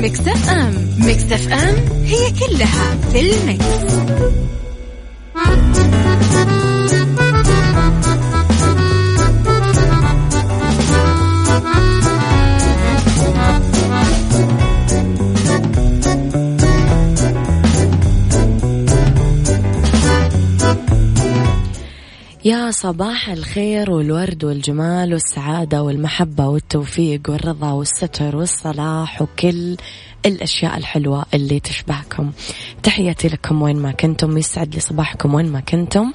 على مكتف أم مكتف أم هي كلها في المكس. صباح الخير والورد والجمال والسعادة والمحبة والتوفيق والرضا والستر والصلاح وكل الأشياء الحلوة اللي تشبهكم. تحياتي لكم وين ما كنتم يسعد لي صباحكم وين ما كنتم.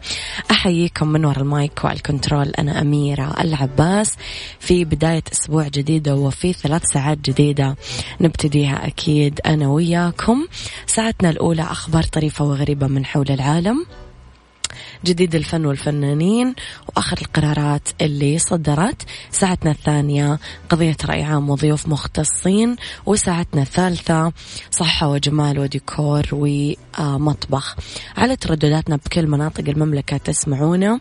أحييكم من وراء المايك والكنترول أنا أميرة العباس. في بداية أسبوع جديدة وفي ثلاث ساعات جديدة نبتديها أكيد أنا وياكم. ساعتنا الأولى أخبار طريفة وغريبة من حول العالم. جديد الفن والفنانين وآخر القرارات اللي صدرت. ساعتنا الثانية قضية رأي عام وضيوف مختصين وساعتنا الثالثة صحة وجمال وديكور ومطبخ. على تردداتنا بكل مناطق المملكة تسمعونا.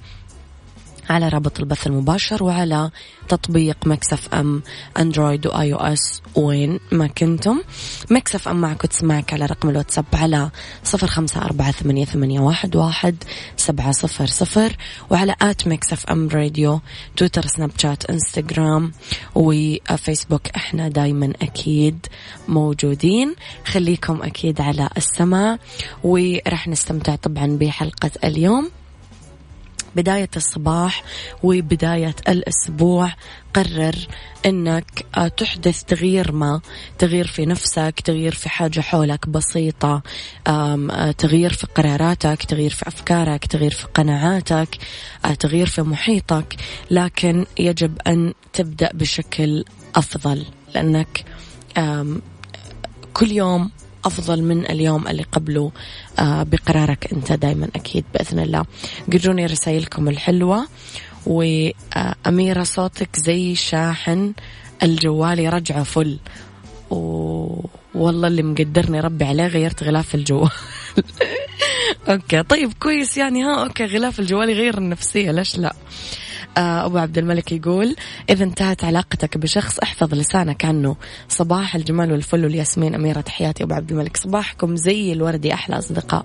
على رابط البث المباشر وعلى تطبيق Mix FM Android و iOS وين ما كنتم. Mix FM معك تسمعك على رقم الواتساب على صفر خمسة أربعة ثمانية, ثمانية واحد, واحد سبعة صفر صفر وعلى at Mix FM Radio تويتر سناب شات انستغرام وفيسبوك إحنا دايما أكيد موجودين. خليكم أكيد على السماع. ورح نستمتع طبعا بحلقة اليوم. بداية الصباح وبداية الأسبوع قرر أنك آه، تحدث تغيير ما تغيير في نفسك تغيير في حاجة حولك بسيطة آه، تغيير في قراراتك تغيير في أفكارك تغيير في قناعاتك آه، تغيير في محيطك. لكن يجب أن تبدأ بشكل أفضل لأنك كل يوم أفضل من اليوم اللي قبله آه، بقرارك أنت دايما أكيد بإذن الله. قروني رسائلكم الحلوة وأميرة صوتك زي شاحن الجوال يرجعه فل. و... والله اللي مقدرني ربي عليه غيرت غلاف الجوال. okay طيب كويس يعني ها okay غلاف الجوال يغير النفسية ليش لا؟ أبو عبد الملك يقول إذا انتهت علاقتك بشخص احفظ لسانك عنه. صباح الجمال والفل والياسمين أميرة تحياتي أبو عبد الملك. صباحكم زي الوردي أحلى أصدقاء.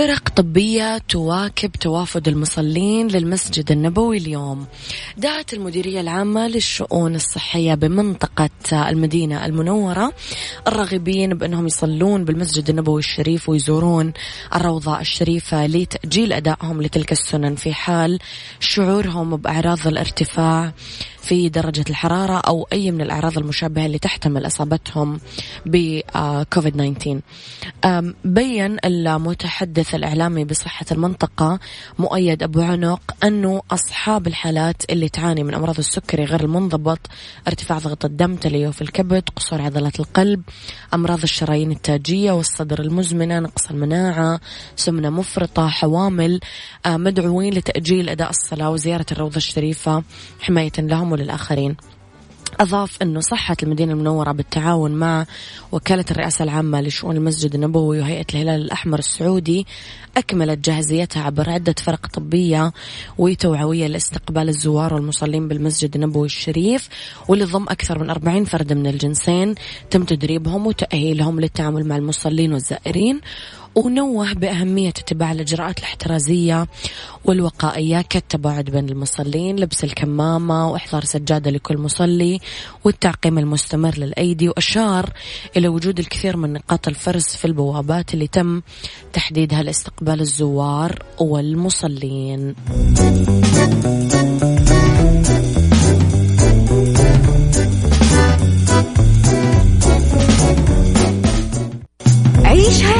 فرق طبية تواكب توافد المصلين للمسجد النبوي اليوم. دعت المديرية العامة للشؤون الصحية بمنطقة المدينة المنورة الراغبين بأنهم يصلون بالمسجد النبوي الشريف ويزورون الروضة الشريفة لتأجيل أدائهم لتلك السنن. في حال شعورهم بأعراض الارتفاع في درجة الحرارة أو أي من الأعراض المشابهة اللي تحتمل إصابتهم بكوفيد 19 بين المتحدث الإعلامي بصحة المنطقة مؤيد أبو عنق أنه أصحاب الحالات اللي تعاني من أمراض السكري غير المنضبط ارتفاع ضغط الدم تليف الكبد قصور عضلات القلب أمراض الشرايين التاجية والصدر المزمنة نقص المناعة سمنة مفرطة حوامل مدعوين لتأجيل أداء الصلاة وزيارة الروضة الشريفة حماية لهم وللآخرين أضاف أنه صحت المدينة المنورة بالتعاون مع وكالة الرئاسة العامة لشؤون المسجد النبوي وهيئة الهلال الأحمر السعودي أكملت جاهزيتها عبر عدة فرق طبية وتوعوية لاستقبال الزوار والمصلين بالمسجد النبوي الشريف واللي ضم أكثر من 40 فرد من الجنسين تم تدريبهم وتأهيلهم للتعامل مع المصلين والزائرين ونوه بأهمية اتباع الإجراءات الاحترازية والوقائية كالتباعد بين المصلين لبس الكمامة وإحضار سجادة لكل مصلي والتعقيم المستمر للأيدي وأشار إلى وجود الكثير من نقاط الفرز في البوابات اللي تم تحديدها لاستقبال الزوار والمصلين. عيشها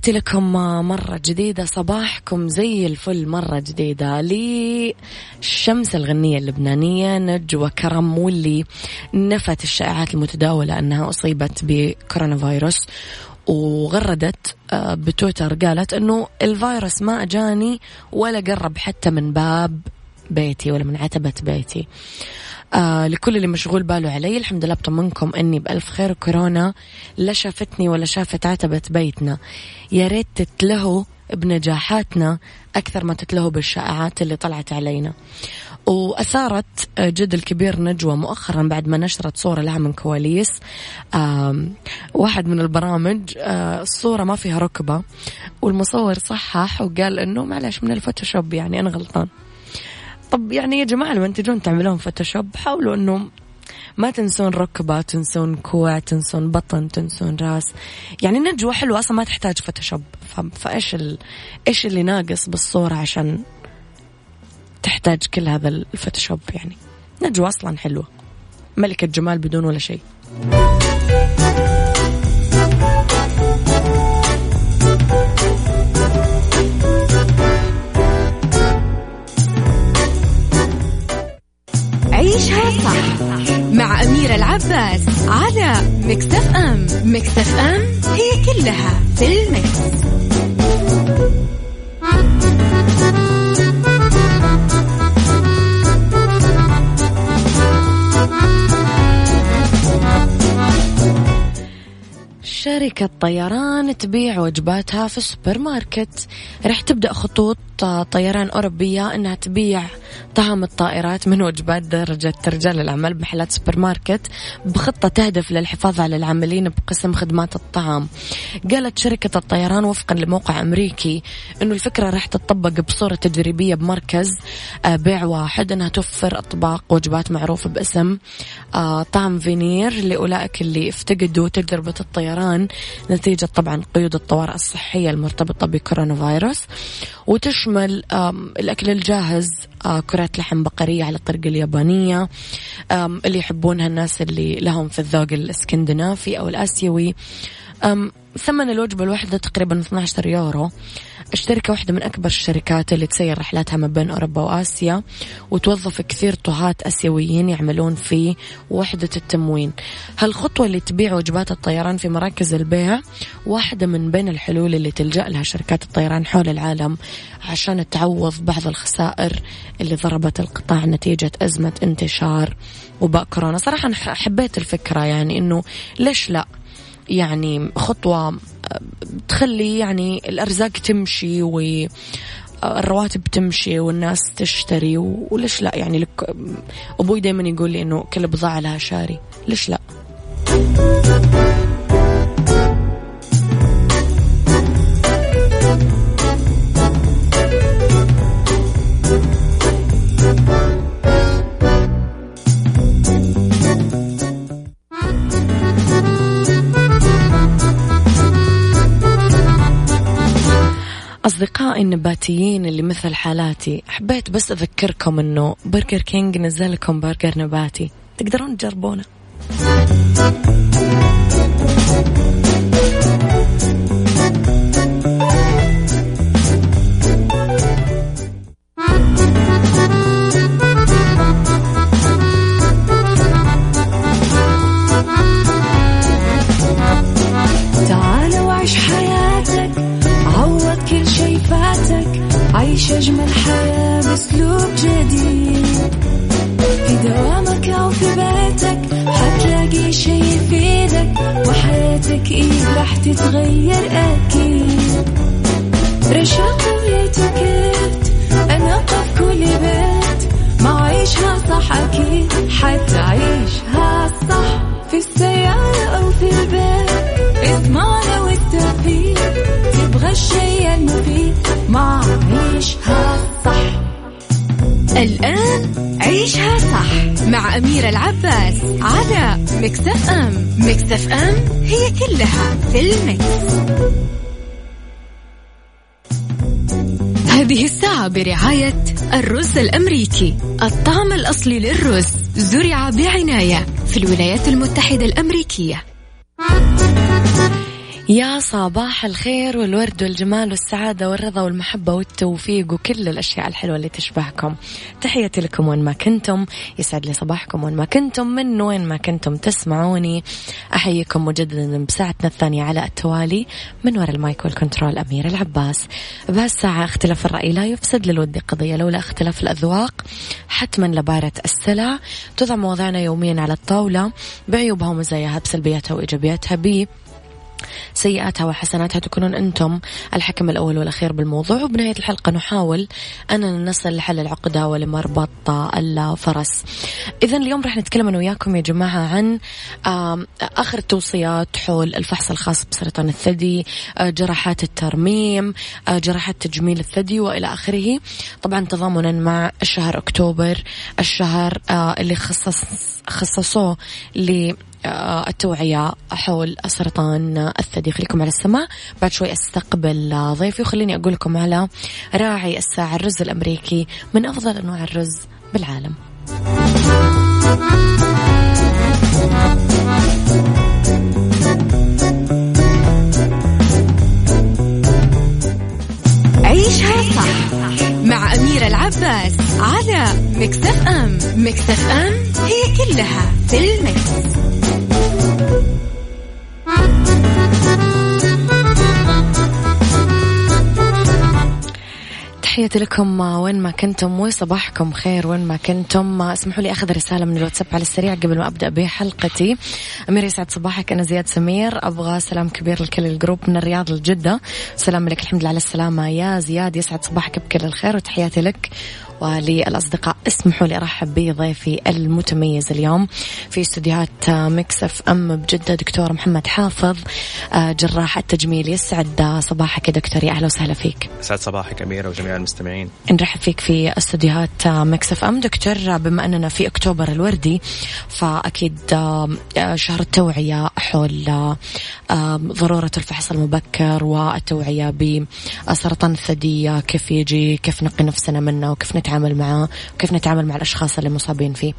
تحياتي لكم مرة جديدة صباحكم زي الفل مرة جديدة للشمس الغنية اللبنانية نجوى كرم واللي نفت الشائعات المتداولة أنها أصيبت بكورونا فيروس وغردت آه، بتويتر قالت أنه الفيروس ما أجاني ولا قرب حتى من باب بيتي ولا من عتبة بيتي. آه لكل اللي مشغول باله علي. الحمد لله بطمنكم إني بألف خير. كورونا لا شافتني ولا شافت عتبة بيتنا. يا ريت تتلهوا بنجاحاتنا أكثر ما تتلهوا بالشائعات اللي طلعت علينا. وأثارت جدل كبير نجوى مؤخرا بعد ما نشرت صورة لها من كواليس. واحد من البرامج آه، الصورة ما فيها ركبة والمصور صحح وقال إنه معلش من الفوتوشوب يعني أنا غلطان. طب يعني يا جماعة لما تجون تعملون فوتوشوب حاولوا انه ما تنسون ركبة تنسون كوع تنسون بطن تنسون راس. يعني نجوى حلوة أصلا ما تحتاج فوتوشوب فإيش ال... إيش اللي ناقص بالصورة عشان تحتاج كل هذا الفوتوشوب يعني؟ نجوى أصلا حلوة. ملكة جمال بدون ولا شيء. عيشها صح. مع أميرة العباس على Mix FM. Mix FM هي كلها في ال mix. شركة طيران تبيع وجباتها في السوبر ماركت. رح تبدأ خطوط طيران أوروبية أنها تبيع طعام الطائرات من وجبات درجة رجال الأعمال بمحلات سوبر ماركت بخطة تهدف للحفاظ على العاملين بقسم خدمات الطعام. قالت شركة الطيران وفقا لموقع أمريكي أنه الفكرة راح تطبق بصورة تجريبية بمركز آه، بيع واحد أنها توفر أطباق وجبات معروفة باسم آه، طعم Finnair لأولئك اللي افتقدوا تجربة الطيران نتيجة طبعا قيود الطوارئ الصحية المرتبطة بكورونا فيروس وتشمل الأكل الجاهز آه، كرات لحم بقرية على الطريقة اليابانية اللي يحبونها الناس اللي لهم في الذوق الإسكندنافي أو الآسيوي. ثمن الوجبة الواحدة تقريبا 12 يورو. الشركة واحدة من أكبر الشركات اللي تسير رحلاتها ما بين أوروبا وآسيا وتوظف كثير طهاة آسيويين يعملون في وحدة التموين. هالخطوة اللي تبيع وجبات الطيران في مراكز البيع واحدة من بين الحلول اللي تلجأ لها شركات الطيران حول العالم عشان تعوض بعض الخسائر اللي ضربت القطاع نتيجة أزمة انتشار وباء كورونا. صراحة حبيت الفكرة يعني إنه ليش لأ؟ يعني خطوة تخلي يعني الأرزاق تمشي والرواتب تمشي والناس تشتري وليش لا؟ يعني لك أبوي دايما يقول لي إنه كل بضاعة لها شاري. ليش لا؟ أصدقائي النباتيين اللي مثل حالاتي حبيت بس أذكركم أنه برجر كينج نزل لكم برجر نباتي. تقدرون تجربونه. تتغير أكيد. رشاق ويتوكيت أنا في كل بيت. ما عيشها صح أكيد. حتعيشها صح مع أميرة العباس على مكتف أم مكتف أم هي كلها في المكس. هذه الساعة برعاية الرز الأمريكي. الطعم الأصلي للرز زرع بعناية في الولايات المتحدة الأمريكية. يا صباح الخير والورد والجمال والسعادة والرضا والمحبة والتوفيق وكل الأشياء الحلوة اللي تشبهكم. تحياتي لكم وين ما كنتم. يسعد لي صباحكم وين ما كنتم من وين ما كنتم تسمعوني. أحييكم مجددا بساعتنا الثانية على التوالي من وراء ال mic وال control أميرة العباس. بهالساعة اختلاف الرأي لا يفسد للود قضية لولا اختلاف الأذواق. حتما لبارت السلع. توضع مواضيعنا يوميا على الطاولة. بعيوبها ومزاياها بسلبياتها وإيجابياتها بي سيئاتها وحسناتها تكونون أنتم الحكم الأول والأخير بالموضوع. وبنهاية الحلقة نحاول أننا نصل لحل العقدة ولمربط الفرس إذا اليوم راح نتكلم أنا وياكم يا جماعة عن آخر التوصيات حول الفحص الخاص بسرطان الثدي آه، جراحات الترميم آه، جراحات تجميل الثدي وإلى آخره. طبعا تضامنا مع شهر أكتوبر الشهر آه، اللي خصص خصصوه ل التوعية حول سرطان الثدي. خليكم على السماء بعد شوي أستقبل آه، ضيفي وخليني أقول لكم على راعي الساعة الرز الأمريكي من أفضل أنواع الرز بالعالم. عيشها صح مع أميرة العباس على Mix FM. Mix FM هي كلها في ال mix. Thank you. تحياتي لكم آه، وين ما كنتم وصباحكم خير وين ما كنتم. آه، اسمحوا لي أخذ رسالة من الواتساب على السريع قبل ما أبدأ بحلقتي. أميرة يسعد صباحك أنا زياد سمير. أبغى سلام كبير لكل ال group من الرياض لجدة. سلام لك الحمد لله على السلامة. يا زياد يسعد صباحك بكل الخير وتحياتي لك. وللأصدقاء اسمحوا لي أرحب بضيفي المتميز اليوم في استديوهات آه، Mix FM بجدة دكتور محمد حافظ جراح التجميل. يسعد صباحك يا دكتور يا أهلا وسهلا فيك. سعد صباحك أميرة وجميع المستمعين. نرحب فيك في استديوهات Mix FM. دكتور بما أننا في أكتوبر الوردي فأكيد آه، شهر التوعية حول ضرورة الفحص المبكر والتوعية بسرطان الثدي كيف يجي كيف نقي نفسنا منه وكيف نتعامل معه وكيف نتعامل مع الأشخاص اللي مصابين فيه.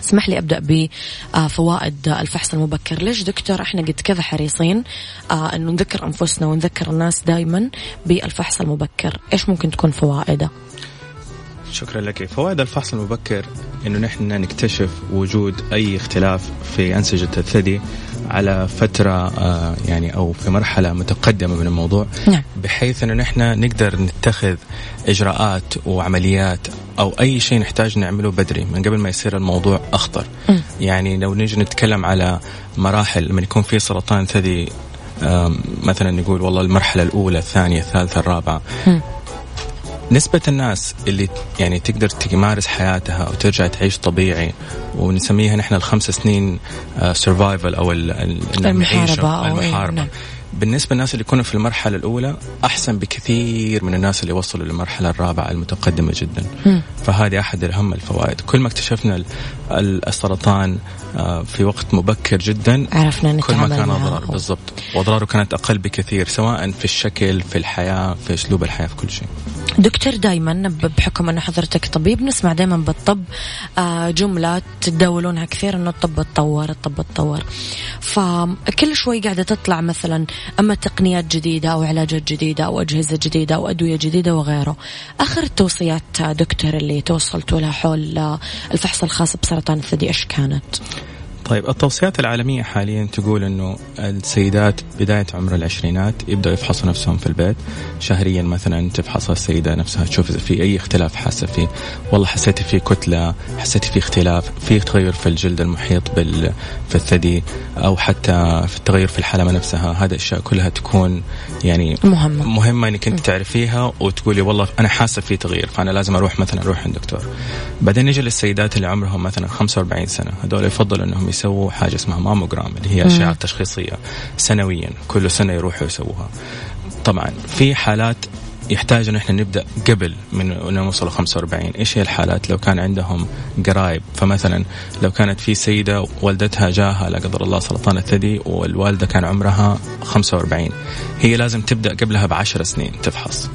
اسمح لي أبدأ بفوائد الفحص المبكر. ليش دكتور إحنا قد كذا حريصين آه، إنه نذكر أنفسنا ونذكر الناس دائما بالفحص المبكر؟ إيش ممكن تكون فوائده؟ شكرا لك فوائد الفحص المبكر إنه نحن نكتشف وجود أي اختلاف في أنسجة الثدي على فترة آه، يعني أو في مرحلة متقدمة من الموضوع نعم. بحيث إنه نحن نقدر نتخذ إجراءات وعمليات أو أي شيء نحتاج نعمله بدري من قبل ما يصير الموضوع أخطر. يعني لو نيجي نتكلم على مراحل لما يكون في سرطان ثدي مثلا نقول والله المرحلة الأولى الثانية الثالثة الرابعة. نسبة الناس اللي يعني تقدر تمارس حياتها أو ترجع تعيش طبيعي ونسميها نحن الخمس سنين سرفايفل أو ال- إنهم المحاربة أو إيه، المحاربة. نعم. بالنسبة للناس اللي يكونوا في المرحلة الأولى أحسن بكثير من الناس اللي وصلوا للمرحلة الرابعة المتقدمة جدا. مم. فهذه أحد أهم الفوائد. كل ما اكتشفنا ال- ال- السرطان آه، في وقت مبكر جدا عرفنا كل ما كان. أضرار. بالضبط. وأضراره كانت أقل بكثير سواء في الشكل في الحياة في أسلوب الحياة في كل شيء. دكتور دايما بحكم أن حضرتك طبيب نسمع دايما بالطب آه، جملة تداولونها كثير أنه الطب تطور الطب تطور فكل شوي قاعدة تطلع مثلا أما تقنيات جديدة أو علاجات جديدة أو أجهزة جديدة أو أدوية جديدة وغيره آخر التوصيات دكتور اللي توصلتوا لها حول الفحص الخاص بسرطان الثدي إيش كانت؟ طيب التوصيات العالمية حاليا تقول إنه السيدات بداية عمر العشرينات يبدأوا يفحصوا نفسهم في البيت. شهريا مثلا تفحص السيدة نفسها. تشوف إذا في أي اختلاف حاسة فيه. والله حسيتي في كتلة حسيتي في اختلاف في تغير في الجلد المحيط بال في الثدي أو حتى في التغير في الحلمة نفسها. هذه الأشياء كلها تكون يعني مهمة. مهمة إنك أنت تعرفيها وتقولي والله أنا حاسة في تغيير فأنا لازم أروح مثلا أروح عند دكتور. بعدين نجي للسيدات اللي عمرهم مثلا 45 سنة. هذول يفضل إنهم يسووا حاجة اسمها ماموجرام اللي هي أشعة تشخيصية سنويا كل سنة يروحوا يسووها. طبعا في حالات يحتاج إن إحنا نبدأ قبل من ان نوصل 45 إيش هي الحالات؟ لو كان عندهم قرايب فمثلا لو كانت في سيدة والدتها جاها لا قدر الله سرطان الثدي والوالدة كان عمرها 45 هي لازم تبدأ قبلها بعشر سنين تفحص.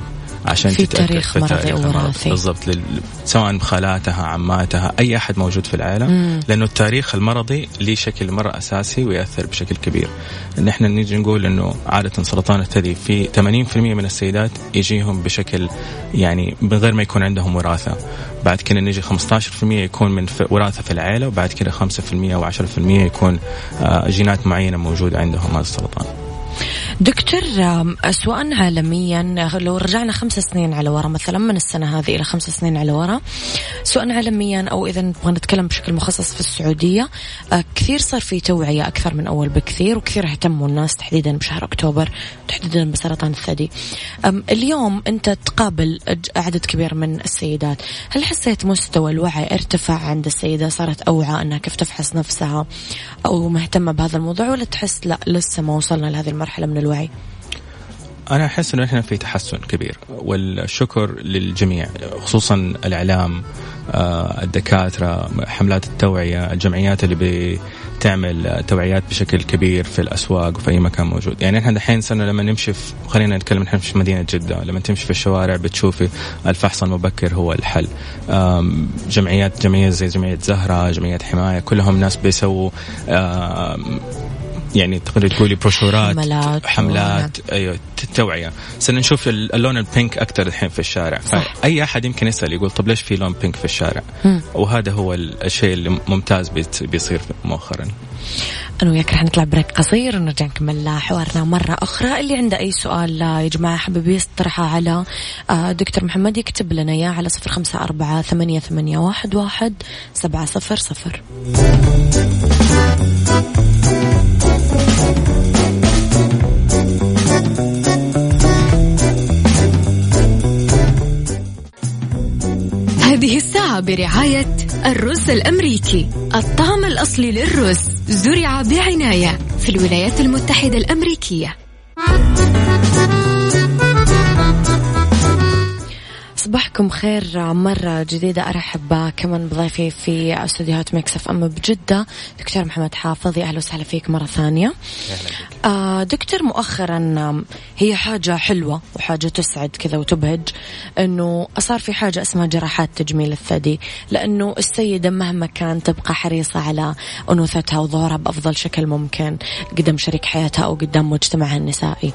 عشان في تاريخ مرضي وراثي بالضبط. لل... سواء خالاتها عماتها أي أحد موجود في العائله مم. لأنه التاريخ المرضي ليه شكل مرة أساسي ويأثر بشكل كبير. إن إحنا نيجي نقول إنه عادة سرطان الثدي في 80% من السيدات يجيهم بشكل يعني من غير ما يكون عندهم وراثة. بعد كده نيجي 15% يكون من وراثة في العائله وبعد كده 5% أو 10% يكون آه، جينات معينة موجودة عندهم هذا السرطان. دكتور سواء عالميا لو رجعنا خمس سنين على ورا مثلا من السنة هذه إلى خمس سنين على ورا سواء عالميا أو إذا نبغى نتكلم بشكل مخصص في السعودية آه، كثير صار في توعية أكثر من أول بكثير وكثير اهتموا الناس تحديدا بشهر أكتوبر تحديدا بسرطان الثدي. اليوم أنت تقابل عدد كبير من السيدات. هل حسيت مستوى الوعي ارتفع عند السيدة؟ صارت أوعى أنها كيف تفحص نفسها أو مهتمة بهذا الموضوع ولا تحس لا لسه ما وصلنا لهذه المرحلة من الوعي. أنا أحس إنه إحنا في تحسن كبير والشكر للجميع خصوصا الإعلام آه، الدكاترة حملات التوعية الجمعيات اللي بتعمل توعيات بشكل كبير في الأسواق وفي أي مكان موجود. يعني إحنا دحين صرنا لما نمشي في خلينا نتكلم نحن في مدينة جدة لما تمشي في الشوارع بتشوفي الفحص المبكر هو الحل. جمعيات جمعية زي جمعية زهرة جمعية حماية كلهم ناس بيسووا يعني تقدر تقولي بروشورات حملات حملات أيوه توعية. صرنا نشوف اللون البينك أكثر الحين في الشارع. صح. فأي أحد يمكن يسأل يقول طب ليش في لون بينك في الشارع؟ م. وهذا هو الشيء اللي ممتاز بيصير مؤخرا. أنا وياك رح نطلع بريك قصير ونرجع نكمل حوارنا. مرة أخرى اللي عنده أي سؤال يا جماعة حبيبي يطرحه على آه، دكتور محمد يكتب لنا إياه على صفر خمسة أربعة ثمانية, ثمانية واحد, واحد سبعة صفر صفر. هذه الساعة برعاية الرز الأمريكي. الطعم الأصلي للرز زرع بعناية في الولايات المتحدة الأمريكية. صباحكم خير مرة جديدة. أرحب كمان بضيفي في استديوهات مكسف أم بجدة دكتور محمد حافظ أهلا وسهلا فيك مرة ثانية. آه دكتور مؤخرا هي حاجة حلوة وحاجة تسعد كذا وتبهج أنه صار في حاجة اسمها جراحات تجميل الثدي لأنه السيدة مهما كان تبقى حريصة على أنوثتها وظهورها بأفضل شكل ممكن قدام شريك حياتها أو قدام مجتمعها النسائي.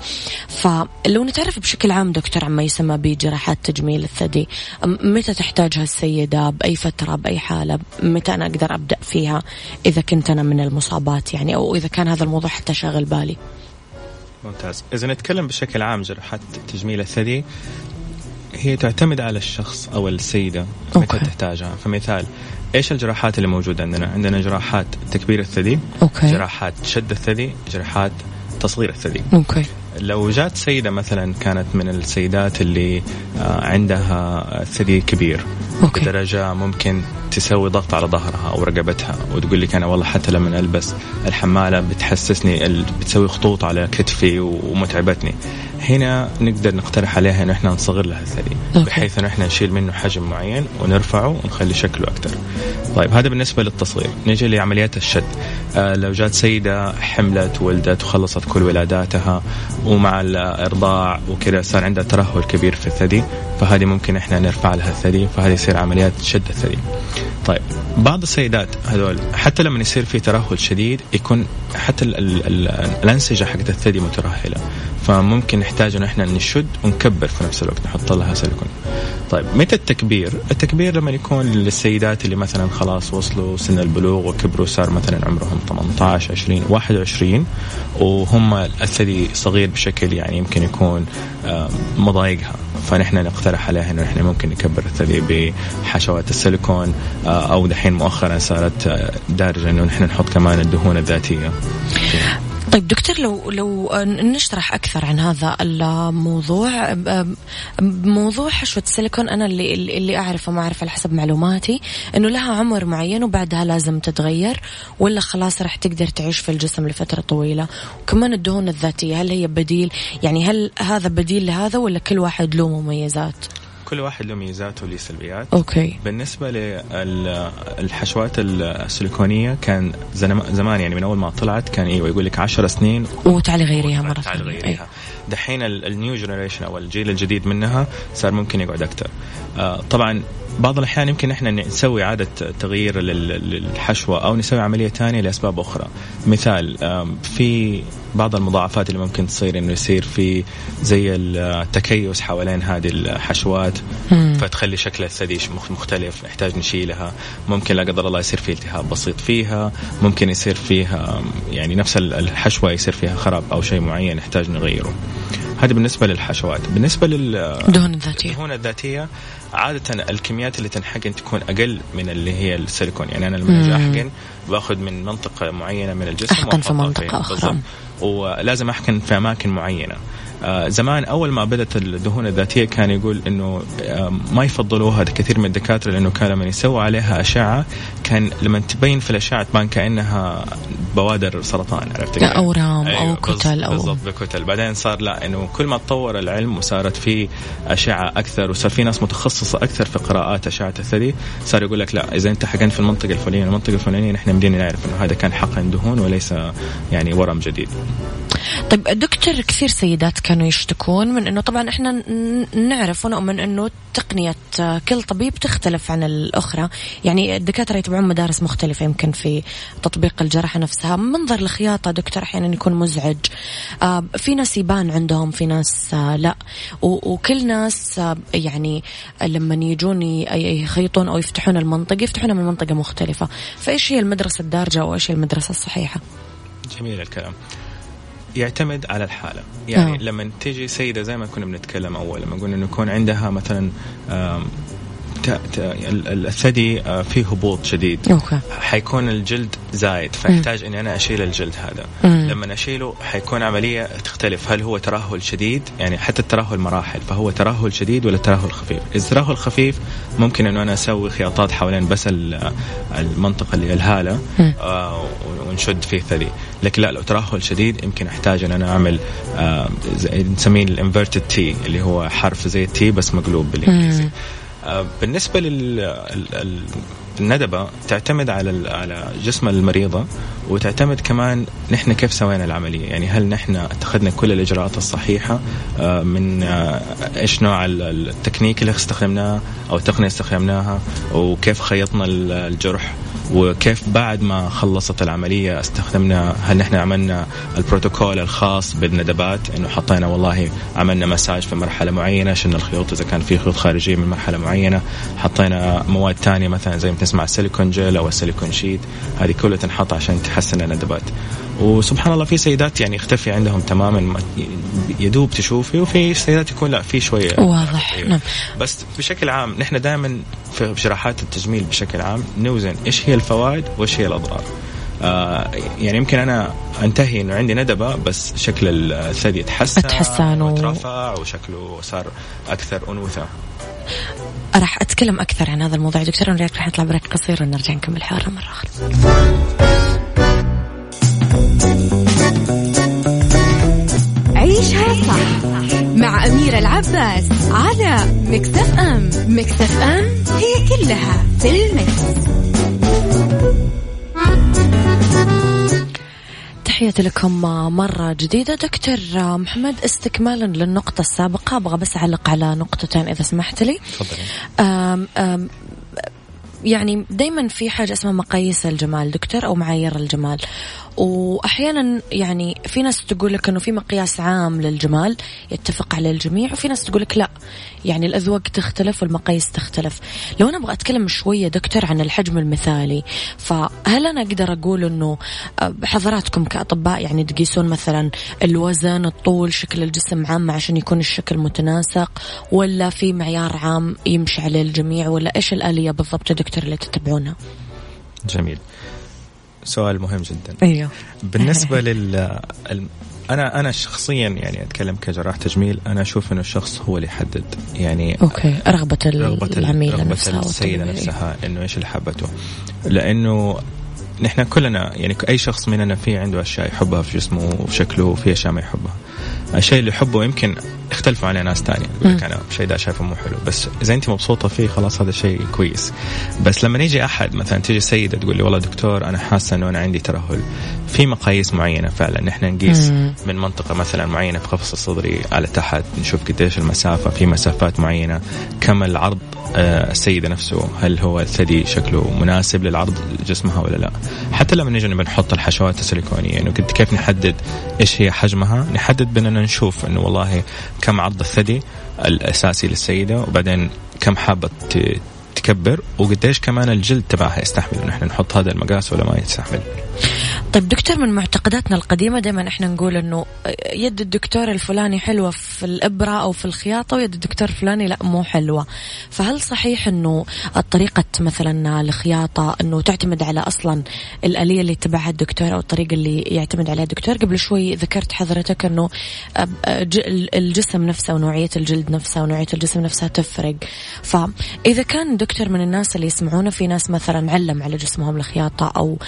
فلو نتعرف بشكل عام دكتور عما يسمى بجراحات تجميل الثدي متى تحتاجها السيدة بأي فترة؟ بأي حالة؟ متى أنا أقدر أبدأ فيها إذا كنت أنا من المصابات يعني؟ أو إذا كان هذا الموضوع حتى شاغل بالي. ممتاز. إذا نتكلم بشكل عام جراحات تجميل الثدي هي تعتمد على الشخص أو السيدة متى تحتاجها. فمثال إيش الجراحات اللي موجودة عندنا؟ عندنا جراحات تكبير الثدي، okay. جراحات شد الثدي، جراحات تصغير الثدي. okay. لو جات سيدة مثلا كانت من السيدات اللي آه، عندها ثدي كبير okay. بدرجة ممكن تسوي ضغط على ظهرها أو رقبتها وتقول لك أنا والله حتى لما ألبس الحمالة بتحسسني بتسوي خطوط على كتفي ومتعبتني هنا نقدر نقترح عليها إنه إحنا نصغر لها الثدي بحيث إنه إحنا نشيل منه حجم معين ونرفعه ونخلي شكله أكثر. طيب هذا بالنسبة للتصغير، نجي لعمليات الشد. آه، لو جات سيدة حملت ولدت وخلصت كل ولاداتها ومع الإرضاع وكذا صار عندها ترهل كبير في الثدي فهذه ممكن إحنا نرفع لها الثدي فهذه يصير عمليات شد الثدي. طيب بعض السيدات هذول حتى لما يصير في ترهل شديد يكون حتى ال ال ال الأنسجة حقت الثدي مترهلة. فممكن نحتاج إن إحنا نشد ونكبر في نفس الوقت نحط لها سيليكون طيب متى التكبير؟ التكبير لما يكون للسيدات اللي مثلا خلاص وصلوا سن البلوغ وكبروا صار مثلا عمرهم 18 20 21 وهم الثدي صغير بشكل يعني يمكن يكون مضايقها. فنحن نقترح عليها إنه إحنا ممكن نكبر الثدي بحشوات السيليكون آه، أو دحين مؤخرا صارت آه، دارجة إنه نحن نحط كمان الدهون الذاتية. طيب دكتور لو لو نشرح أكثر عن هذا الموضوع موضوع حشوة السيليكون أنا اللي اللي أعرفه ما أعرف على حسب معلوماتي إنه لها عمر معين وبعدها لازم تتغير ولا خلاص راح تقدر تعيش في الجسم لفترة طويلة وكمان الدهون الذاتية هل هي بديل يعني هل هذا بديل لهذا ولا كل واحد له مميزات؟ كل واحد له ميزات وله سلبيات okay. بالنسبة للحشوات السيليكونية كان زمان يعني من أول ما طلعت كان أيوه يقول لك 10 سنين. وتعالي غيريها مرة تعالي غيريها. دحين ال new generation أو الجيل الجديد منها صار ممكن يقعد أكثر آه طبعا بعض الأحيان يمكن إحنا نسوي إعادة تغيير للحشوة أو نسوي عملية ثانية لأسباب أخرى. مثال في بعض المضاعفات اللي ممكن تصير إنه يصير في زي التكيس حوالين هذه الحشوات فتخلي شكل الثدي مختلف نحتاج نشيلها. ممكن لا قدر الله يصير في التهاب بسيط فيها. ممكن يصير فيها يعني نفس الحشوة يصير فيها خراب أو شيء معين نحتاج نغيره. هذا بالنسبة للحشوات. بالنسبة للدهون الذاتية. الدهون الذاتية عادة الكميات اللي تنحقن تكون أقل من اللي هي السيليكون. يعني أنا لما أجي أحقن باخذ من منطقة معينة من الجسم أحقن في منطقة أخرى. ولازم أحقن في أماكن معينة. زمان أول ما بدأت الدهون الذاتية كان يقول إنه آه ما يفضلوها كثير من الدكاترة لأنه كان لما يسووا عليها أشعة كان لما تبين في الأشعة تبان كأنها بوادر سرطان عرفت اورام أيوة أو كتل أو بالضبط بكتل. بعدين صار لا إنه كل ما تطور العلم وصارت في أشعة أكثر وصار في ناس متخصصة أكثر في قراءات أشعة الثدي صار يقول لك لا إذا أنت حقنت في المنطقة الفلانية المنطقة الفلانية نحن بدينا نعرف إنه هذا كان حقن دهون وليس يعني ورم جديد. طيب دكتور كثير سيدات كانوا يشتكون من إنه طبعا إحنا نعرف ونؤمن إنه تقنية كل طبيب تختلف عن الأخرى، يعني الدكاترة يتبعون مدارس مختلفة يمكن في تطبيق الجراحة نفسها، منظر الخياطة دكتور أحيانا يكون مزعج. آه في ناس يبان عندهم في ناس آه لا وكل ناس آه يعني لما يجون يخيطون أو يفتحون المنطقة يفتحونها من منطقة مختلفة، فإيش هي المدرسة الدارجة وايش هي المدرسة الصحيحة؟ جميل الكلام. يعتمد على الحالة يعني أوه. لما تيجي سيدة زي ما كنا بنتكلم أول لما قلنا إنه يكون عندها مثلا الثدي آه، فيه هبوط شديد. أوكي. حيكون الجلد زايد فيحتاج إني أنا أشيل الجلد هذا. مم. لما اشيله حيكون عملية تختلف. هل هو ترهل شديد؟ يعني حتى الترهل مراحل. فهو ترهل شديد ولا ترهل خفيف؟ إذا ترهل خفيف ممكن إنه أنا أسوي خياطات حوالين بس المنطقة اللي الهالة آه ونشد فيه ثدي لكن لا لو ترهل شديد يمكن أحتاج إن أنا أعمل آه نسميه الانفرتد تي اللي هو حرف زي التي بس مقلوب بالإنجليزي. مم. بالنسبة للندبة تعتمد على على جسم المريضة وتعتمد كمان نحن كيف سوينا العملية. يعني هل نحن اتخذنا كل الإجراءات الصحيحة آه، من آه، إيش نوع التكنيك اللي استخدمناه أو التقنية استخدمناها وكيف خيطنا الجرح. وكيف بعد ما خلصت العملية استخدمنا هل نحن عملنا البروتوكول الخاص بالندبات؟ إنه حطينا والله عملنا مساج في مرحلة معينة شلنا الخيوط إذا كان في خيوط خارجية من مرحلة معينة. حطينا مواد ثانية مثلا زي ما تسمع ال silicone gel أو ال silicone sheet هذه كلها تنحط عشان تحسن الندبات. وسبحان الله في سيدات يعني يختفي عندهم تماما. يدوب تشوفي وفي سيدات يكون لا في شوية واضح. أيوه. نعم. بس بشكل عام نحن دائما في جراحات التجميل بشكل عام نوزن إيش هي الفوائد وإيش هي الأضرار. آه يعني يمكن أنا أنتهي إنه عندي ندبة بس شكل الثدي تحسن تحسن وترفع وشكله صار أكثر أنوثة. راح أتكلم أكثر عن هذا الموضوع. دكتور نريد راح نطلع بريك قصير ونرجع نكمل حوارنا مرة أخرى. عيشها صح مع أميرة العباس على مكتف أم. مكتف أم هي كلها في المكس. تحياتي لكم مرة جديدة دكتور محمد استكمالا للنقطة السابقة. أبغى بس أعلق على نقطتين إذا سمحت لي. تفضلي. يعني دايما في حاجة اسمها مقاييس الجمال دكتور أو معايير الجمال. وأحيانا يعني في ناس تقول لك إنه في مقياس عام للجمال يتفق عليه الجميع وفي ناس تقول لك لا. يعني الأذواق تختلف والمقاييس تختلف. لو أنا أبغى أتكلم شوية دكتور عن الحجم المثالي فهل أنا أقدر أقول إنه آه، حضراتكم كأطباء يعني تقيسون مثلا الوزن الطول شكل الجسم عام عشان يكون الشكل متناسق ولا في معيار عام يمشي عليه الجميع ولا إيش الآلية بالضبط دكتور اللي تتبعونها؟ جميل. سؤال مهم جدا. أيوه. بالنسبة لل أنا أنا شخصيا يعني أتكلم كجراح تجميل أنا أشوف إنه الشخص هو اللي يحدد. يعني أوكي. رغبة, رغبة العميل رغبة نفسها السيدة نفسها إنه إيش اللي حبته. لأنه نحن كلنا يعني أي شخص مننا في عنده أشياء يحبها في جسمه وفي شكله وفي أشياء ما يحبها. الشيء اللي يحبه يمكن يختلفوا عليه ناس تانية. لك أنا الشيء ده شايفه مو حلو. بس إذا أنت مبسوطة فيه خلاص هذا شيء كويس. بس لما يجي أحد مثلا تيجي سيده تقول لي والله دكتور أنا حاسة إنه أنا عندي ترهل. في مقاييس معينة فعلا. نحن نقيس من منطقة مثلا معينة في قفص الصدري على تحت نشوف قديش المسافة. في مسافات معينة. كم العرض آه، السيدة نفسه هل هو الثدي شكله مناسب للعرض جسمها ولا لا؟ حتى لما نيجي بنحط الحشوات السيليكونية إنه كيف نحدد إيش هي حجمها؟ نحدد نشوف إنه والله كم عرض الثدي الأساسي للسيدة وبعدين كم حابة تكبر وقديش كمان الجلد تبعها يستحمل نحن نحط هذا المقاس ولا ما يستحمل. طيب دكتور من معتقداتنا القديمة دائما إحنا نقول إنه يد الدكتور الفلاني حلوة في الإبرة أو في الخياطة ويد الدكتور الفلاني لا مو حلوة. فهل صحيح إنه الطريقة مثلا الخياطة إنه تعتمد على أصلا الآلية اللي يتبعها الدكتور أو الطريقة اللي يعتمد عليها الدكتور؟ قبل شوي ذكرت حضرتك إنه الجسم نفسه ونوعية الجلد نفسها ونوعية الجسم نفسها تفرق. فإذا كان دكتور من الناس اللي يسمعونا في ناس مثلا معلم على جسمهم الخياطة أو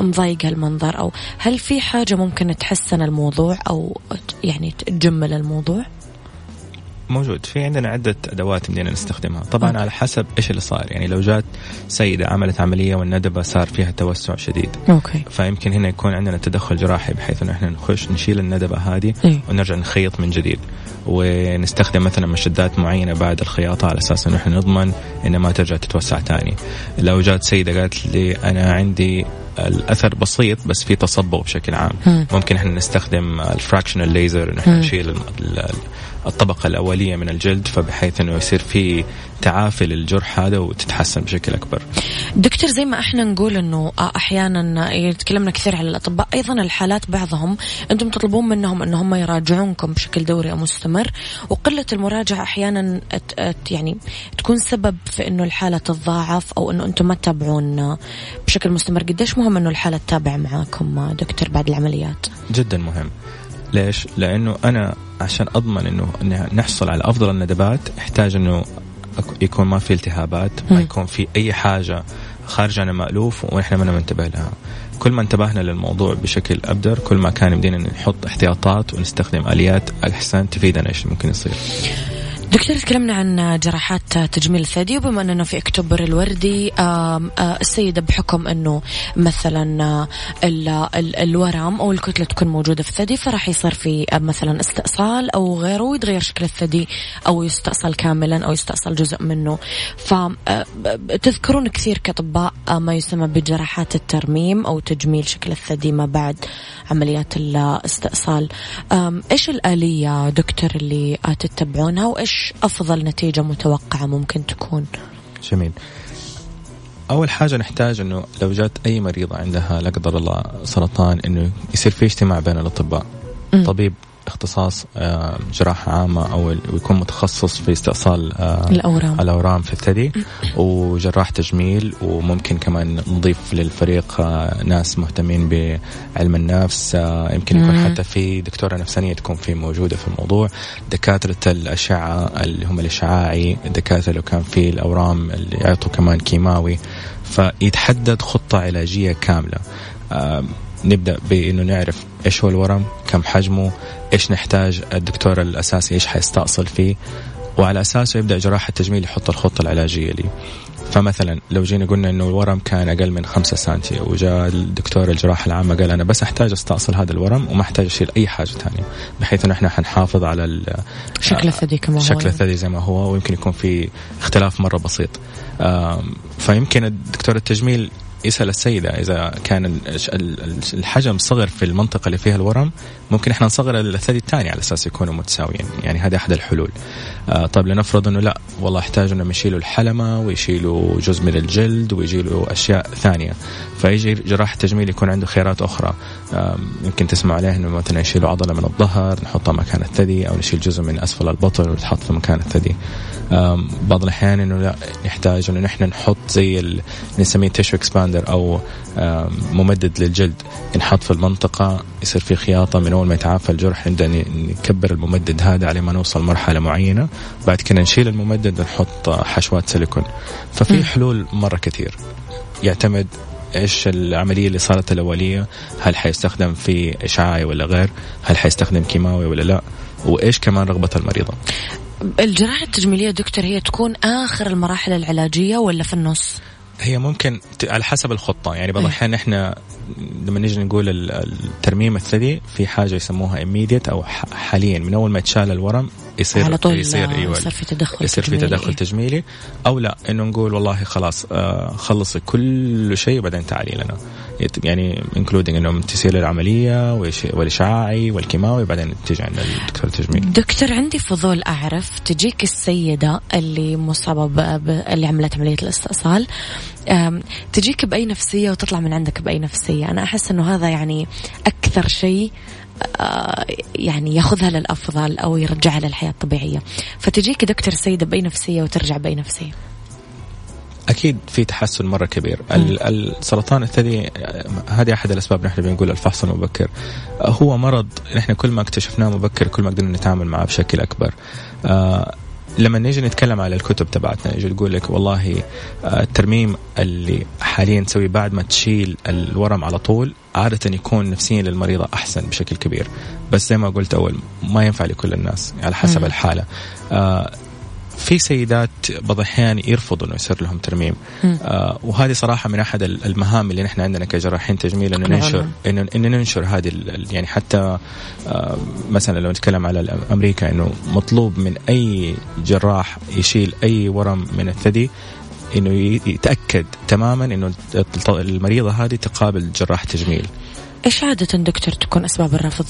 مضايق هالمنظر أو هل في حاجة ممكن تحسن الموضوع أو يعني تجمل الموضوع؟ موجود. في عندنا عدة أدوات بدينا نستخدمها. طبعا. على حسب إيش اللي صار يعني لو جات سيدة عملت عملية والندبة صار فيها توسع شديد. أوكي. فيمكن هنا يكون عندنا تدخل جراحي بحيث أنه إحنا نخش نشيل الندبة هذه إيه؟ ونرجع نخيط من جديد. ونستخدم مثلا مشدات معينة بعد الخياطة على أساس أنه إحنا نضمن أنها ما ترجع تتوسع تاني. لو جات سيدة قالت لي أنا عندي الأثر بسيط بس في تصبغ بشكل عام. ممكن إحنا نستخدم الفراكشنال ليزر نحن نشيل الطبقة الأولية من الجلد فبحيث أنه يصير في تعافي للجرح هذا وتتحسن بشكل أكبر. دكتور زي ما إحنا نقول أنه أحيانا يتكلمنا كثير على الأطباء أيضا الحالات بعضهم أنتم تطلبون منهم أن هم يراجعونكم بشكل دوري أو مستمر وقلة المراجعة أحيانا يعني تكون سبب في أنه الحالة تتضاعف أو أنه أنتم ما تتابعون بشكل مستمر. قديش مهم أنه الحالة تتابع معاكم دكتور بعد العمليات؟ جدا مهم. ليش؟ لأنه أنا عشان أضمن أنه إن نحصل على أفضل الندبات يحتاج أنه يكون ما في التهابات ما يكون في أي حاجة خارج عن المألوف ونحن ما منتبه لها. كل ما انتبهنا للموضوع بشكل أبدر كل ما كان يمدينا نحط احتياطات ونستخدم آليات أحسن تفيدنا إيش ممكن يصير. دكتور تكلمنا عن جراحات تجميل الثدي وبما أنه في أكتوبر الوردي السيدة بحكم أنه مثلا الورم أو الكتلة تكون موجودة في الثدي فراح يصير في مثلا استئصال أو غيره ويتغير شكل الثدي أو يستأصل كاملا أو يستأصل جزء منه. فتذكرون كثير كأطباء ما يسمى بجراحات الترميم أو تجميل شكل الثدي ما بعد عمليات الاستئصال إيش الآلية دكتور اللي تتبعونها وإيش أفضل نتيجة متوقعة ممكن تكون؟ جميل. أول حاجة نحتاج أنه لو جات أي مريضة عندها لا قدر الله سرطان أنه يصير في اجتماع بين الأطباء. طبيب اختصاص آه، جراحة عامة أو يكون متخصص في استئصال آه، الأورام. الأورام في الثدي. وجراح تجميل وممكن كمان نضيف للفريق آه، ناس مهتمين بعلم النفس يمكن يكون حتى في دكتورة نفسانية تكون في موجودة في الموضوع. دكاترة الأشعة اللي هم الإشعاعي الدكاترة لو كان في الأورام اللي يعطوا كمان كيماوي. فيتحدد خطة علاجية كاملة. نبدأ بإنه نعرف إيش هو الورم كم حجمه إيش نحتاج الدكتور الأساسي إيش حيستأصل فيه وعلى أساسه يبدأ جراح التجميل يحط الخطة العلاجية لي. فمثلا لو جينا قلنا إنه الورم كان أقل من 5 سنتي وجاء الدكتور الجراحة العامة قال أنا بس أحتاج أستأصل هذا الورم وما أحتاج أشيل أي حاجة ثانية بحيث إنه إحنا حنحافظ على شكل الثدي كما هو. شكل الثدي زي ما هو ويمكن يكون في اختلاف مرة بسيط. فيمكن الدكتور التجميل يسأل السيدة إذا كان الحجم صغر في المنطقة اللي فيها الورم ممكن إحنا نصغر الثدي الثاني على أساس يكونوا متساويين. يعني هذا أحد الحلول. آه طيب لنفرض أنه لا والله يحتاج أنهم يشيلوا الحلمة ويشيلوا جزء من الجلد ويجيلوا أشياء ثانية. فيجي جراح التجميل يكون عنده خيارات أخرى. يمكن تسمع عليه أنه مثلا يشيلوا عضلة من الظهر نحطها مكان الثدي أو نشيل جزء من أسفل البطن وتحط في مكان الثدي. بعض الأحيان إنه لا نحتاج إنه نحن نحط زي اللي نسميه tissue expander أو ممدد للجلد ينحط في المنطقة يصير في خياطة من أول ما يتعافى الجرح نبدأ نكبر الممدد هذا على ما نوصل مرحلة معينة بعد كده نشيل الممدد ونحط حشوات سيليكون. ففي حلول مرة كثير. يعتمد إيش العملية اللي صارت الأولية هل حيستخدم في إشعاعي ولا غير هل حيستخدم كيماوي ولا لا وإيش كمان رغبة المريضة. الجراحة التجميلية دكتور هي تكون آخر المراحل العلاجية ولا في النص؟ هي ممكن على حسب الخطة. يعني بعض الأحيان إحنا لما نيجي نقول الترميم الثدي في حاجة يسموها immediate أو حاليا. من أول ما يتشال الورم يصير على طول يصير أيوة يصير في تدخل يصير في تدخل تجميلي. أو لا إنه نقول والله خلاص آه خلصي كل شيء وبعدين تعالي لنا. يعني انكلودينج انه تسير العملية والإشعاعي والكيماوي بعدين تيجي عند الدكتور التجميل دكتور عندي فضول أعرف تجيك السيدة اللي مصابة اللي عملت عملية الاستئصال تجيك بأي نفسية وتطلع من عندك بأي نفسية؟ أنا أحس إنه هذا يعني أكثر شيء آه، يعني ياخذها للأفضل أو يرجعها للحياة الطبيعية. فتجيك دكتور السيده بأي نفسية وترجع بأي نفسية؟ أكيد في تحسن مرة كبير. السرطان الثدي هذه أحد الأسباب نحن بنقول الفحص المبكر. هو مرض نحن كل ما اكتشفناه مبكر كل ما قدرنا نتعامل معه بشكل أكبر. آه لما نيجي نتكلم على الكتب تبعتنا يجي تقول لك والله آه، الترميم اللي حاليا تسويه بعد ما تشيل الورم على طول عادة يكون نفسيا للمريضة أحسن بشكل كبير. بس زي ما قلت أول ما ينفع لكل الناس على حسب م. الحالة. آه في سيدات بعض الأحيان يرفضوا إنه يصير لهم ترميم. آه وهذه صراحة من أحد المهام اللي نحن عندنا كجراحين تجميل إنه ننشر انه إن ننشر هذه يعني حتى آه مثلا لو نتكلم على أمريكا إنه مطلوب من أي جراح يشيل أي ورم من الثدي إنه يتأكد تماما إنه المريضة هذه تقابل جراح تجميل. إيش عادة دكتور تكون أسباب الرفض؟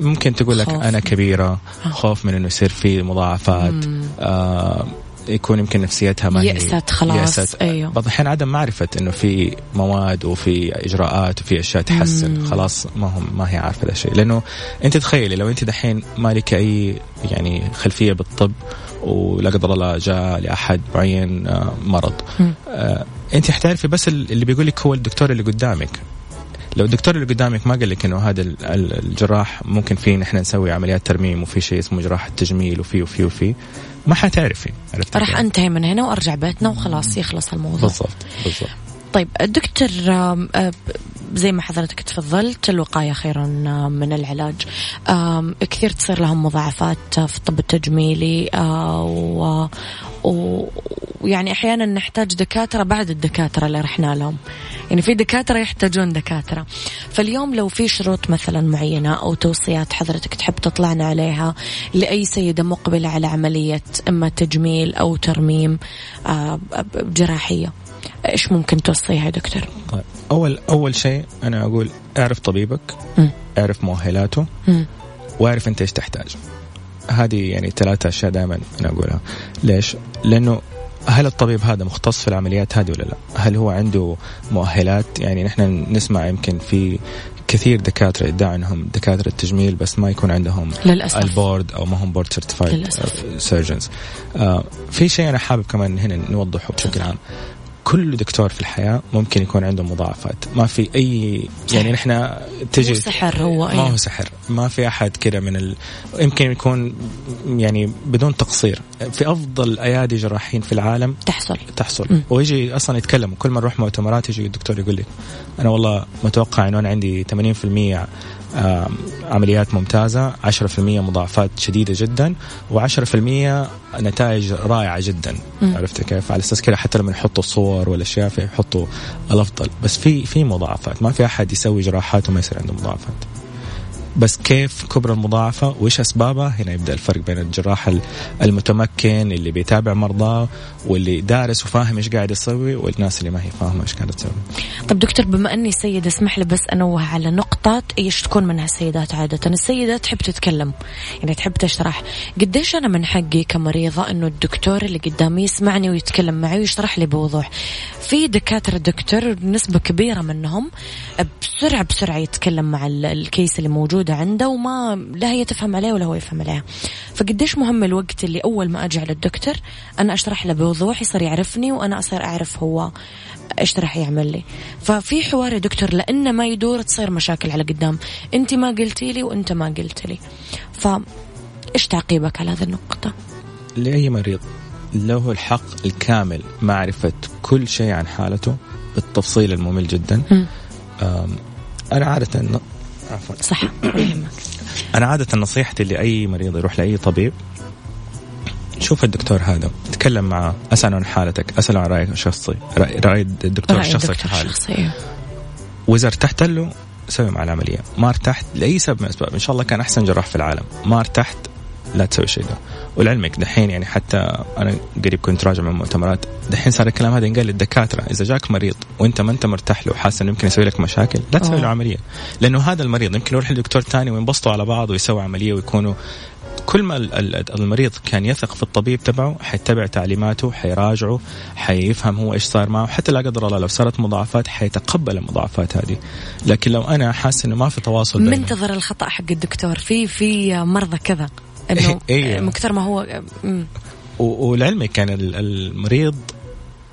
ممكن تقول لك أنا كبيرة آه. خوف من إنه يصير في مضاعفات. آه يكون يمكن نفسيتها ما يأست خلاص. يأست. أيوه. بعض الأحيان عدم معرفة إنه في مواد وفي إجراءات وفي أشياء تحسن. مم. خلاص ما هم ما هي عارفة هذا الشيء. لأنه أنت تخيلي لو أنت دحين ما لك أي يعني خلفية بالطب ولا قدر الله جاء لأحد معين آه، مرض. آه أنت حتعرفي بس اللي بيقول لك هو الدكتور اللي قدامك. لو الدكتور اللي قدامك ما قال لك إنه هذا الجراح ممكن فيه نحن نسوي عمليات ترميم وفي شيء اسمه جراحه تجميل وفي وفي وفي ما حتعرفي راح أنتهي من هنا وأرجع بيتنا وخلاص يخلص الموضوع. بالضبط بالضبط. طيب دكتور زي ما حضرتك تفضلت الوقاية خير من العلاج. كثير تصير لهم مضاعفات في الطب التجميلي ويعني أحيانا نحتاج دكاترة بعد الدكاترة اللي رحنا لهم. يعني في دكاترة يحتاجون دكاترة. فاليوم لو في شروط مثلا معينة أو توصيات حضرتك تحب تطلعنا عليها لأي سيدة مقبلة على عملية إما تجميل أو ترميم جراحية. إيش ممكن توصيها يا دكتور؟ طيب أول أول شيء أنا أقول أعرف طبيبك م. أعرف مؤهلاته م. وأعرف أنت إيش تحتاج هذه يعني ثلاثة أشياء دائما أنا أقولها ليش؟ لأنه هل الطبيب هذا مختص في العمليات هذه ولا لا؟ هل هو عنده مؤهلات؟ يعني نحن نسمع يمكن في كثير دكاترة يدعوا أنهم دكاترة تجميل بس ما يكون عندهم للأسف. ال board أو ما هم board certified surgeons في شيء أنا حابب كمان هنا نوضحه بشكل عام كل دكتور في الحياة ممكن يكون عنده مضاعفات. ما في اي يعني نحن تجي سحر هو ما هو سحر. ما في أحد كذا من ال... يمكن يكون يعني بدون تقصير. في أفضل أيادي جراحين في العالم تحصل. تحصل. م. ويجي أصلا يتكلموا. كل ما نروح مؤتمرات يجي الدكتور يقول لك أنا والله متوقع إنه أنا عندي 80% عمليات ممتازة 10% مضاعفات شديدة جدا و10% نتائج رائعة جدا. م. عرفت كيف؟ على أساس كذا حتى لما يحطوا صور والأشياء يحطوا الأفضل. بس في في مضاعفات ما في أحد يسوي جراحات وما يصير عنده مضاعفات. بس كيف كبر المضاعفة؟ وإيش أسبابها؟ هنا يبدأ الفرق بين الجراح المتمكن اللي بيتابع مرضاه واللي دارس وفاهم إيش قاعد يسوي والناس اللي ما هي فاهمة إيش قاعدة تسوي. طب دكتور بما أني سيدة اسمح لي بس أنوه على نقطة إيش تكون منها السيدات عادة؟ السيدة تحب تتكلم يعني تحب تشرح. قديش أنا من حقي كمريضة أنه الدكتور اللي قدامي يسمعني ويتكلم معي ويشرح لي بوضوح؟ في دكاترة دكتور نسبة كبيرة منهم بسرعة بسرعة يتكلم مع الكيس اللي موجود موجودة عنده وما لا هي تفهم عليه ولا هو يفهم عليها فقديش مهم الوقت اللي أول ما أجي على الدكتور أنا أشرح له بوضوح يصير يعرفني وأنا أصير أعرف هو إيش راح يعمل لي. ففي حوار يا دكتور لأنه ما يدور تصير مشاكل على قدام. أنت ما قلتي لي وأنت ما قلت لي. ف إيش تعقيبك على هذه النقطة؟ لأي مريض له الحق الكامل معرفة كل شيء عن حالته بالتفصيل الممل جدا. أنا عادة عفوا. صح. أنا عادة نصيحتي لأي مريض يروح لأي طبيب شوف الدكتور هذا تكلم معه اساله عن حالتك اساله عن رأيك الشخصي راي الدكتور الشخصي في حالك وإذا ارتحت له سوي مع العملية. ما ارتحت لأي سبب من الأسباب إن شاء الله كان أحسن جراح في العالم. ما ارتحت لا تسوي شيء ده ولعلمك دحين يعني حتى أنا قريب كنت راجع من مؤتمرات دحين صار الكلام هذا ينقال للدكاترة. إذا جاك مريض وأنت ما أنت مرتاح له وحاسس إنه يمكن يسوي لك مشاكل لا تسوي له عملية. لأنه هذا المريض يمكن يروح لدكتور ثاني وينبسطوا على بعض ويسوي عملية ويكونوا كل ما المريض كان يثق في الطبيب تبعه حيتبع تعليماته حيراجعه حيفهم هو إيش صار معه حتى لا قدر الله لو صارت مضاعفات حيتقبل المضاعفات هذه. لكن لو أنا حاسس إنه ما في تواصل منتظر الخطأ حق الدكتور. في في مرضى كذا. إنه إيه. من كثر ما هو ولعلمك كان المريض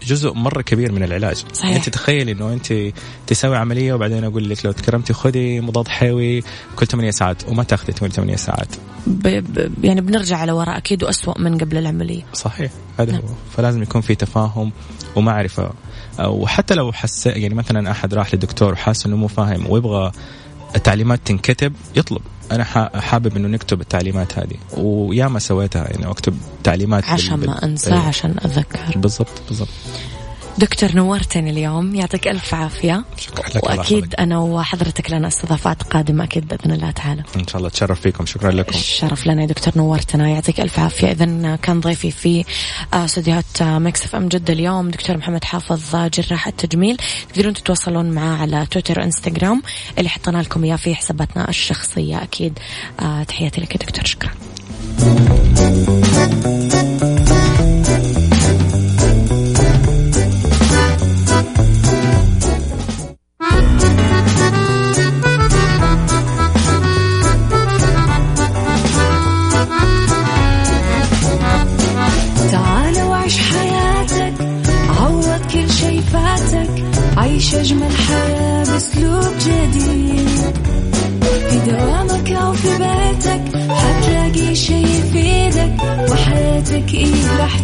جزء مرة كبير من العلاج. صحيح. أنت تخيل إنه أنت تسوي عملية وبعدين أقول لك لو تكرمتي خذي مضاد حيوي كل 8 ساعات وما تاخذي 8 ساعات. ب... ب... يعني بنرجع على وراء أكيد واسوء من قبل العملية. صحيح. هذا نعم. هو. فلازم يكون في تفاهم ومعرفة. وحتى لو حس يعني مثلا أحد راح لدكتور وحاس إنه مو فاهم ويبغى التعليمات تنكتب يطلب. أنا حابب إنه نكتب التعليمات هذه. وياما سويتها يعني أكتب تعليمات عشان ما أنسى عشان أتذكر. بالضبط بالضبط. دكتور نورتني اليوم يعطيك ألف عافية. شكرا لك وأكيد أنا وحضرتك لنا استضافات قادمة أكيد بإذن الله تعالى. إن شاء الله تشرف فيكم شكرا لكم. الشرف لنا يا دكتور نورتنا يعطيك ألف عافية. إذا كان ضيفي في آه، استديوهات آه، Mix FM جدة اليوم دكتور محمد حافظ آه، جراح التجميل. تقدرون تتواصلون معاه على تويتر وانستغرام اللي حطينا لكم إياه في حساباتنا الشخصية. أكيد تحياتي لك يا دكتور شكرا.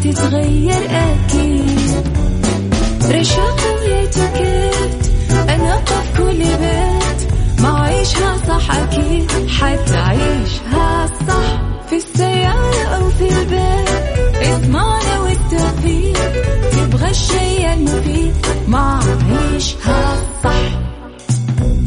تتغير أكيد. رشاق ويتوكيت أنا قف كل بيت. ما عيشها صح أكيد حتعيشها صح. في السيارة أو في البيت اسمعنا والتوفيق. تبغى الشيء المفيد ما عيشها صح.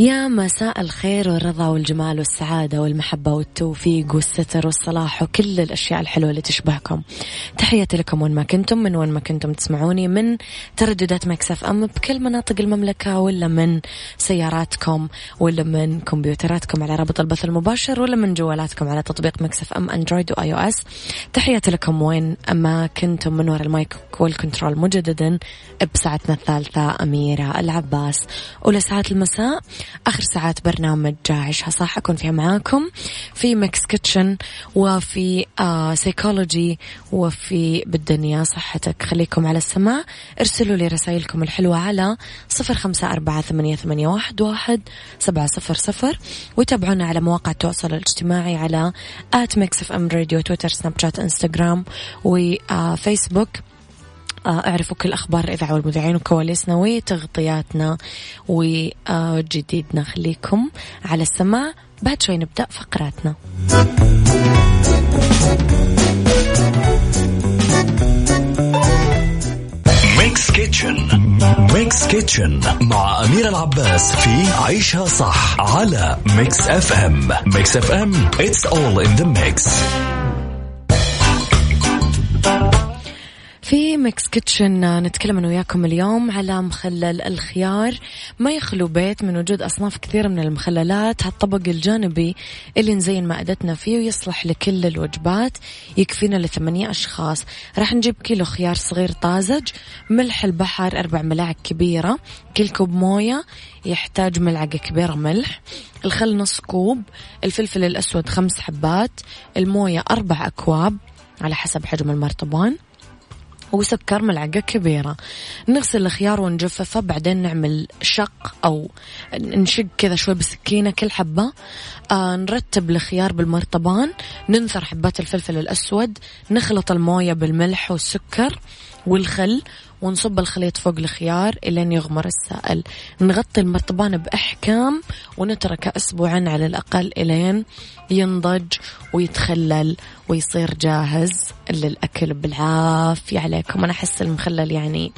يا مساء الخير والرضا والجمال والسعادة والمحبة والتوفيق والستر والصلاح وكل الأشياء الحلوة اللي تشبهكم. تحياتي لكم وين ما كنتم من وين ما كنتم تسمعوني من ترددات Mix FM بكل مناطق المملكة ولا من سياراتكم ولا من كمبيوتراتكم على رابط البث المباشر ولا من جوالاتكم على تطبيق Mix FM أندرويد و iOS. تحياتي لكم وين ما كنتم من وراء المايك وال control مجددا بساعتنا الثالثة أميرة العباس. ولساعات المساء آخر ساعات برنامج عيشها صح. أكون فيها معاكم. في Mix Kitchen وفي آه سيكولوجي وفي بالدنيا صحتك. خليكم على السماع. ارسلوا لي رسائلكم الحلوة على صفر خمسة أربعة ثمانية, ثمانية واحد, واحد سبعة صفر صفر. وتابعونا على مواقع التواصل الاجتماعي على at Mix FM Radio تويتر سناب شات انستغرام وفيسبوك آه، أعرفوا كل أخبار الاذاعه والمذيعين وكواليسنا وتغطياتنا وجديدنا. خليكم على السماع بعد شوي نبدأ فقراتنا. Mix Kitchen Mix Kitchen مع أميرة العباس في عيشها صح على Mix FM Mix FM it's all in the mix. في Mix Kitchen نتكلم أنا وياكم اليوم على مخلل الخيار. ما يخلو بيت من وجود أصناف كثيره من المخللات هالطبق الجانبي اللي نزين مائدتنا فيه ويصلح لكل الوجبات يكفينا لثمانية أشخاص. راح نجيب كيلو خيار صغير طازج ملح البحر أربع ملاعق كبيرة كل كوب موية يحتاج ملعقة كبيرة ملح الخل نص كوب الفلفل الأسود خمس حبات الموية أربع أكواب على حسب حجم المرطبان. وسكر ملعقة كبيرة. نغسل الخيار ونجففه بعدين نعمل شق أو نشق كذا شوي بسكينة كل حبة. آه نرتب الخيار بالمرطبان ننثر حبات الفلفل الأسود نخلط الموية بالملح والسكر والخل ونصب الخليط فوق الخيار إلين يغمر السائل. نغطي المرطبان بإحكام ونتركه أسبوعين على الأقل إلين ينضج ويتخلل ويصير جاهز للأكل. بالعافية عليكم. أنا أحس المخلل يعني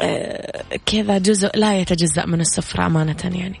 آه، كذا جزء لا يتجزأ من السفرة أمانة يعني.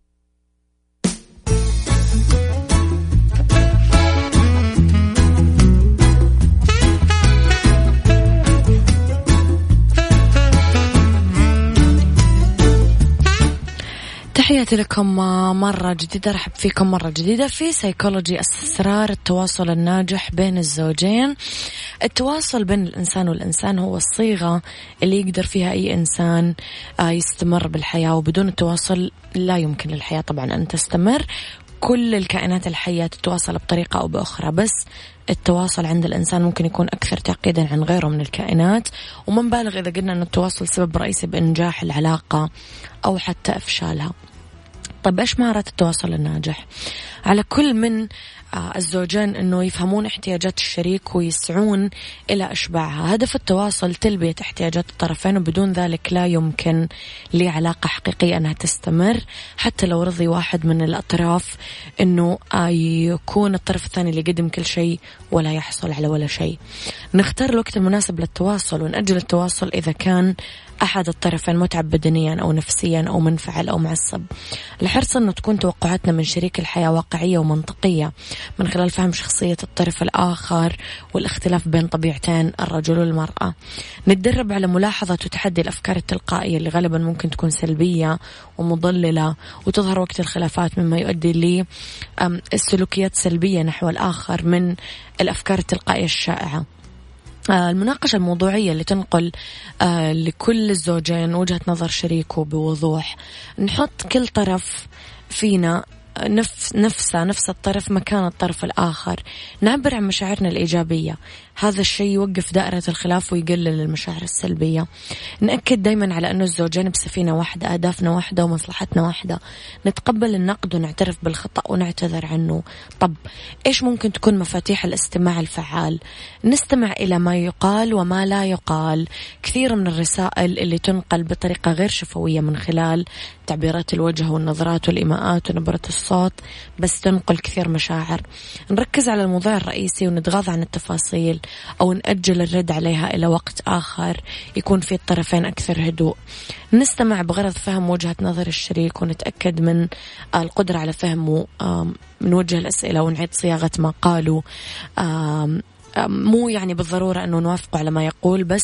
تحياتي لكم مرة جديدة. رحب فيكم مرة جديدة في سيكولوجي أسرار التواصل الناجح بين الزوجين. التواصل بين الإنسان والإنسان هو الصيغة اللي يقدر فيها أي إنسان آه، يستمر بالحياة وبدون التواصل لا يمكن للحياة. طبعا أن تستمر. كل الكائنات الحية تتواصل بطريقة أو بأخرى بس التواصل عند الإنسان ممكن يكون أكثر تعقيدا عن غيره من الكائنات. وما نبالغ إذا قلنا أن التواصل سبب رئيسي بإنجاح العلاقة أو حتى إفشالها. طيب إيش مهارات التواصل الناجح؟ على كل من الزوجين أنه يفهمون احتياجات الشريك ويسعون إلى إشباعها. هدف التواصل تلبية احتياجات الطرفين وبدون ذلك لا يمكن لعلاقة حقيقية أنها تستمر حتى لو رضي واحد من الأطراف أنه آه، يكون الطرف الثاني اللي يقدم كل شيء ولا يحصل على ولا شيء. نختار الوقت المناسب للتواصل ونأجل التواصل إذا كان أحد الطرفين متعب بدنيا أو نفسيا أو منفعل أو معصب. الحرص أنه تكون توقعاتنا من شريك الحياة واقعية ومنطقية. من خلال فهم شخصية الطرف الآخر والاختلاف بين طبيعتين الرجل والمرأة. نتدرب على ملاحظة وتحدي الأفكار التلقائية اللي غالبا ممكن تكون سلبية ومضللة وتظهر وقت الخلافات مما يؤدي لي السلوكيات سلبية نحو الآخر من الأفكار التلقائية الشائعة. آه، المناقشة الموضوعية اللي تنقل آه، لكل الزوجين وجهة نظر شريكه بوضوح نحط كل طرف فينا نفس نفسه نفس الطرف مكان الطرف الآخر. نعبر عن مشاعرنا الإيجابية. هذا الشيء يوقف دائرة الخلاف ويقلل المشاعر السلبية. نأكد دايما على أنه الزوجين بسفينة واحدة أهدافنا واحدة ومصلحتنا واحدة. نتقبل النقد ونعترف بالخطأ ونعتذر عنه. طب إيش ممكن تكون مفاتيح الاستماع الفعال؟ نستمع إلى ما يقال وما لا يقال. كثير من الرسائل اللي تنقل بطريقة غير شفوية من خلال تعبيرات الوجه والنظرات والإيماءات ونبرة الصوت بس تنقل كثير مشاعر. نركز على الموضوع الرئيسي ونتغاضى عن التفاصيل. أو نأجل الرد عليها إلى وقت آخر يكون في الطرفين أكثر هدوء. نستمع بغرض فهم وجهة نظر الشريك ونتأكد من القدرة على فهمه. نوجه الأسئلة ونعيد صياغة ما قالوا. مو يعني بالضرورة أنه نوافقه على ما يقول بس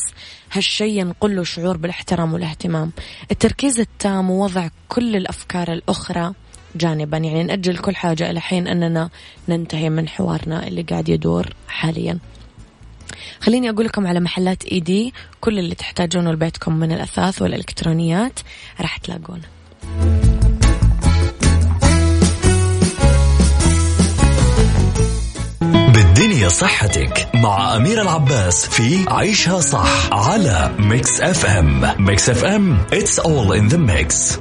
هالشيء ينقل له شعور بالاحترام والاهتمام. التركيز التام ووضع كل الأفكار الأخرى جانبا. يعني نأجل كل حاجة إلى حين أننا ننتهي من حوارنا اللي قاعد يدور حاليا. خليني أقول لكم على محلات إيدي كل اللي تحتاجونه لبيتكم من الأثاث والإلكترونيات راح تلاقونه. بالدنيا صحتك مع أميرة العباس في عيشها صح على Mix FM Mix FM it's all in the mix.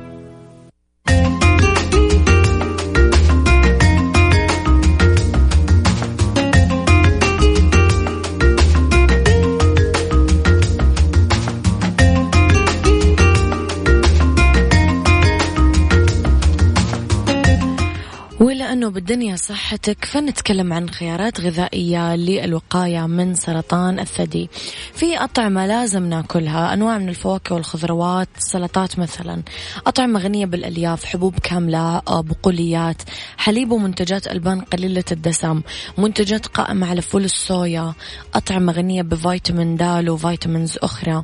لأنه بالدنيا صحتك فنتكلم عن خيارات غذائية للوقاية من سرطان الثدي. في أطعمة لازم ناكلها أنواع من الفواكه والخضروات سلطات مثلا. أطعمة غنية بالألياف حبوب كاملة آه، بقوليات حليب ومنتجات ألبان قليلة الدسم منتجات قائمة على فول الصويا. أطعمة غنية بفيتامين د وفيتامينز أخرى.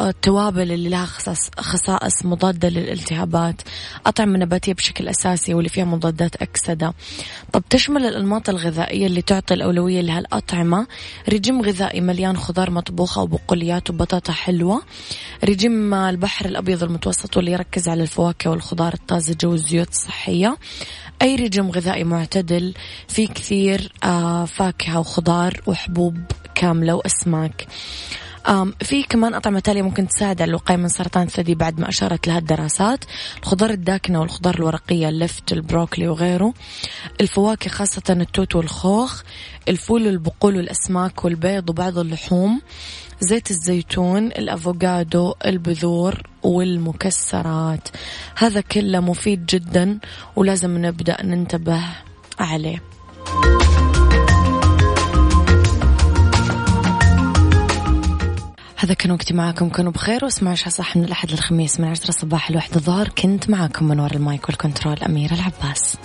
التوابل اللي لها خصائص مضادة للالتهابات. أطعمة نباتية بشكل أساسي واللي فيها مضادات أكسدة طب تشمل الأنماط الغذائية اللي تعطي الأولوية لهالأطعمة. رجيم غذائي مليان خضار مطبوخة وبقوليات وبطاطا حلوة. رجيم البحر الأبيض المتوسط واللي يركز على الفواكه والخضار الطازجة والزيوت الصحية. أي رجيم غذائي معتدل. في كثير آه، فاكهة وخضار وحبوب كاملة وأسماك. في كمان أطعمة تالية ممكن تساعد على الوقاية من سرطان الثدي بعد ما أشارت لها الدراسات. الخضار الداكنة والخضار الورقية اللفت البروكلي وغيره. الفواكه خاصة التوت والخوخ. الفول والبقول والأسماك والبيض وبعض اللحوم. زيت الزيتون الأفوكادو البذور والمكسرات. هذا كله مفيد جدا ولازم نبدأ ننتبه عليه. هذا كان وقتي معاكم. كانوا بخير واسمعوا صح من الأحد للخميس من عشرة صباح الواحد الظهر. كنت معاكم من وراء المايك والكنترول أميرة العباس.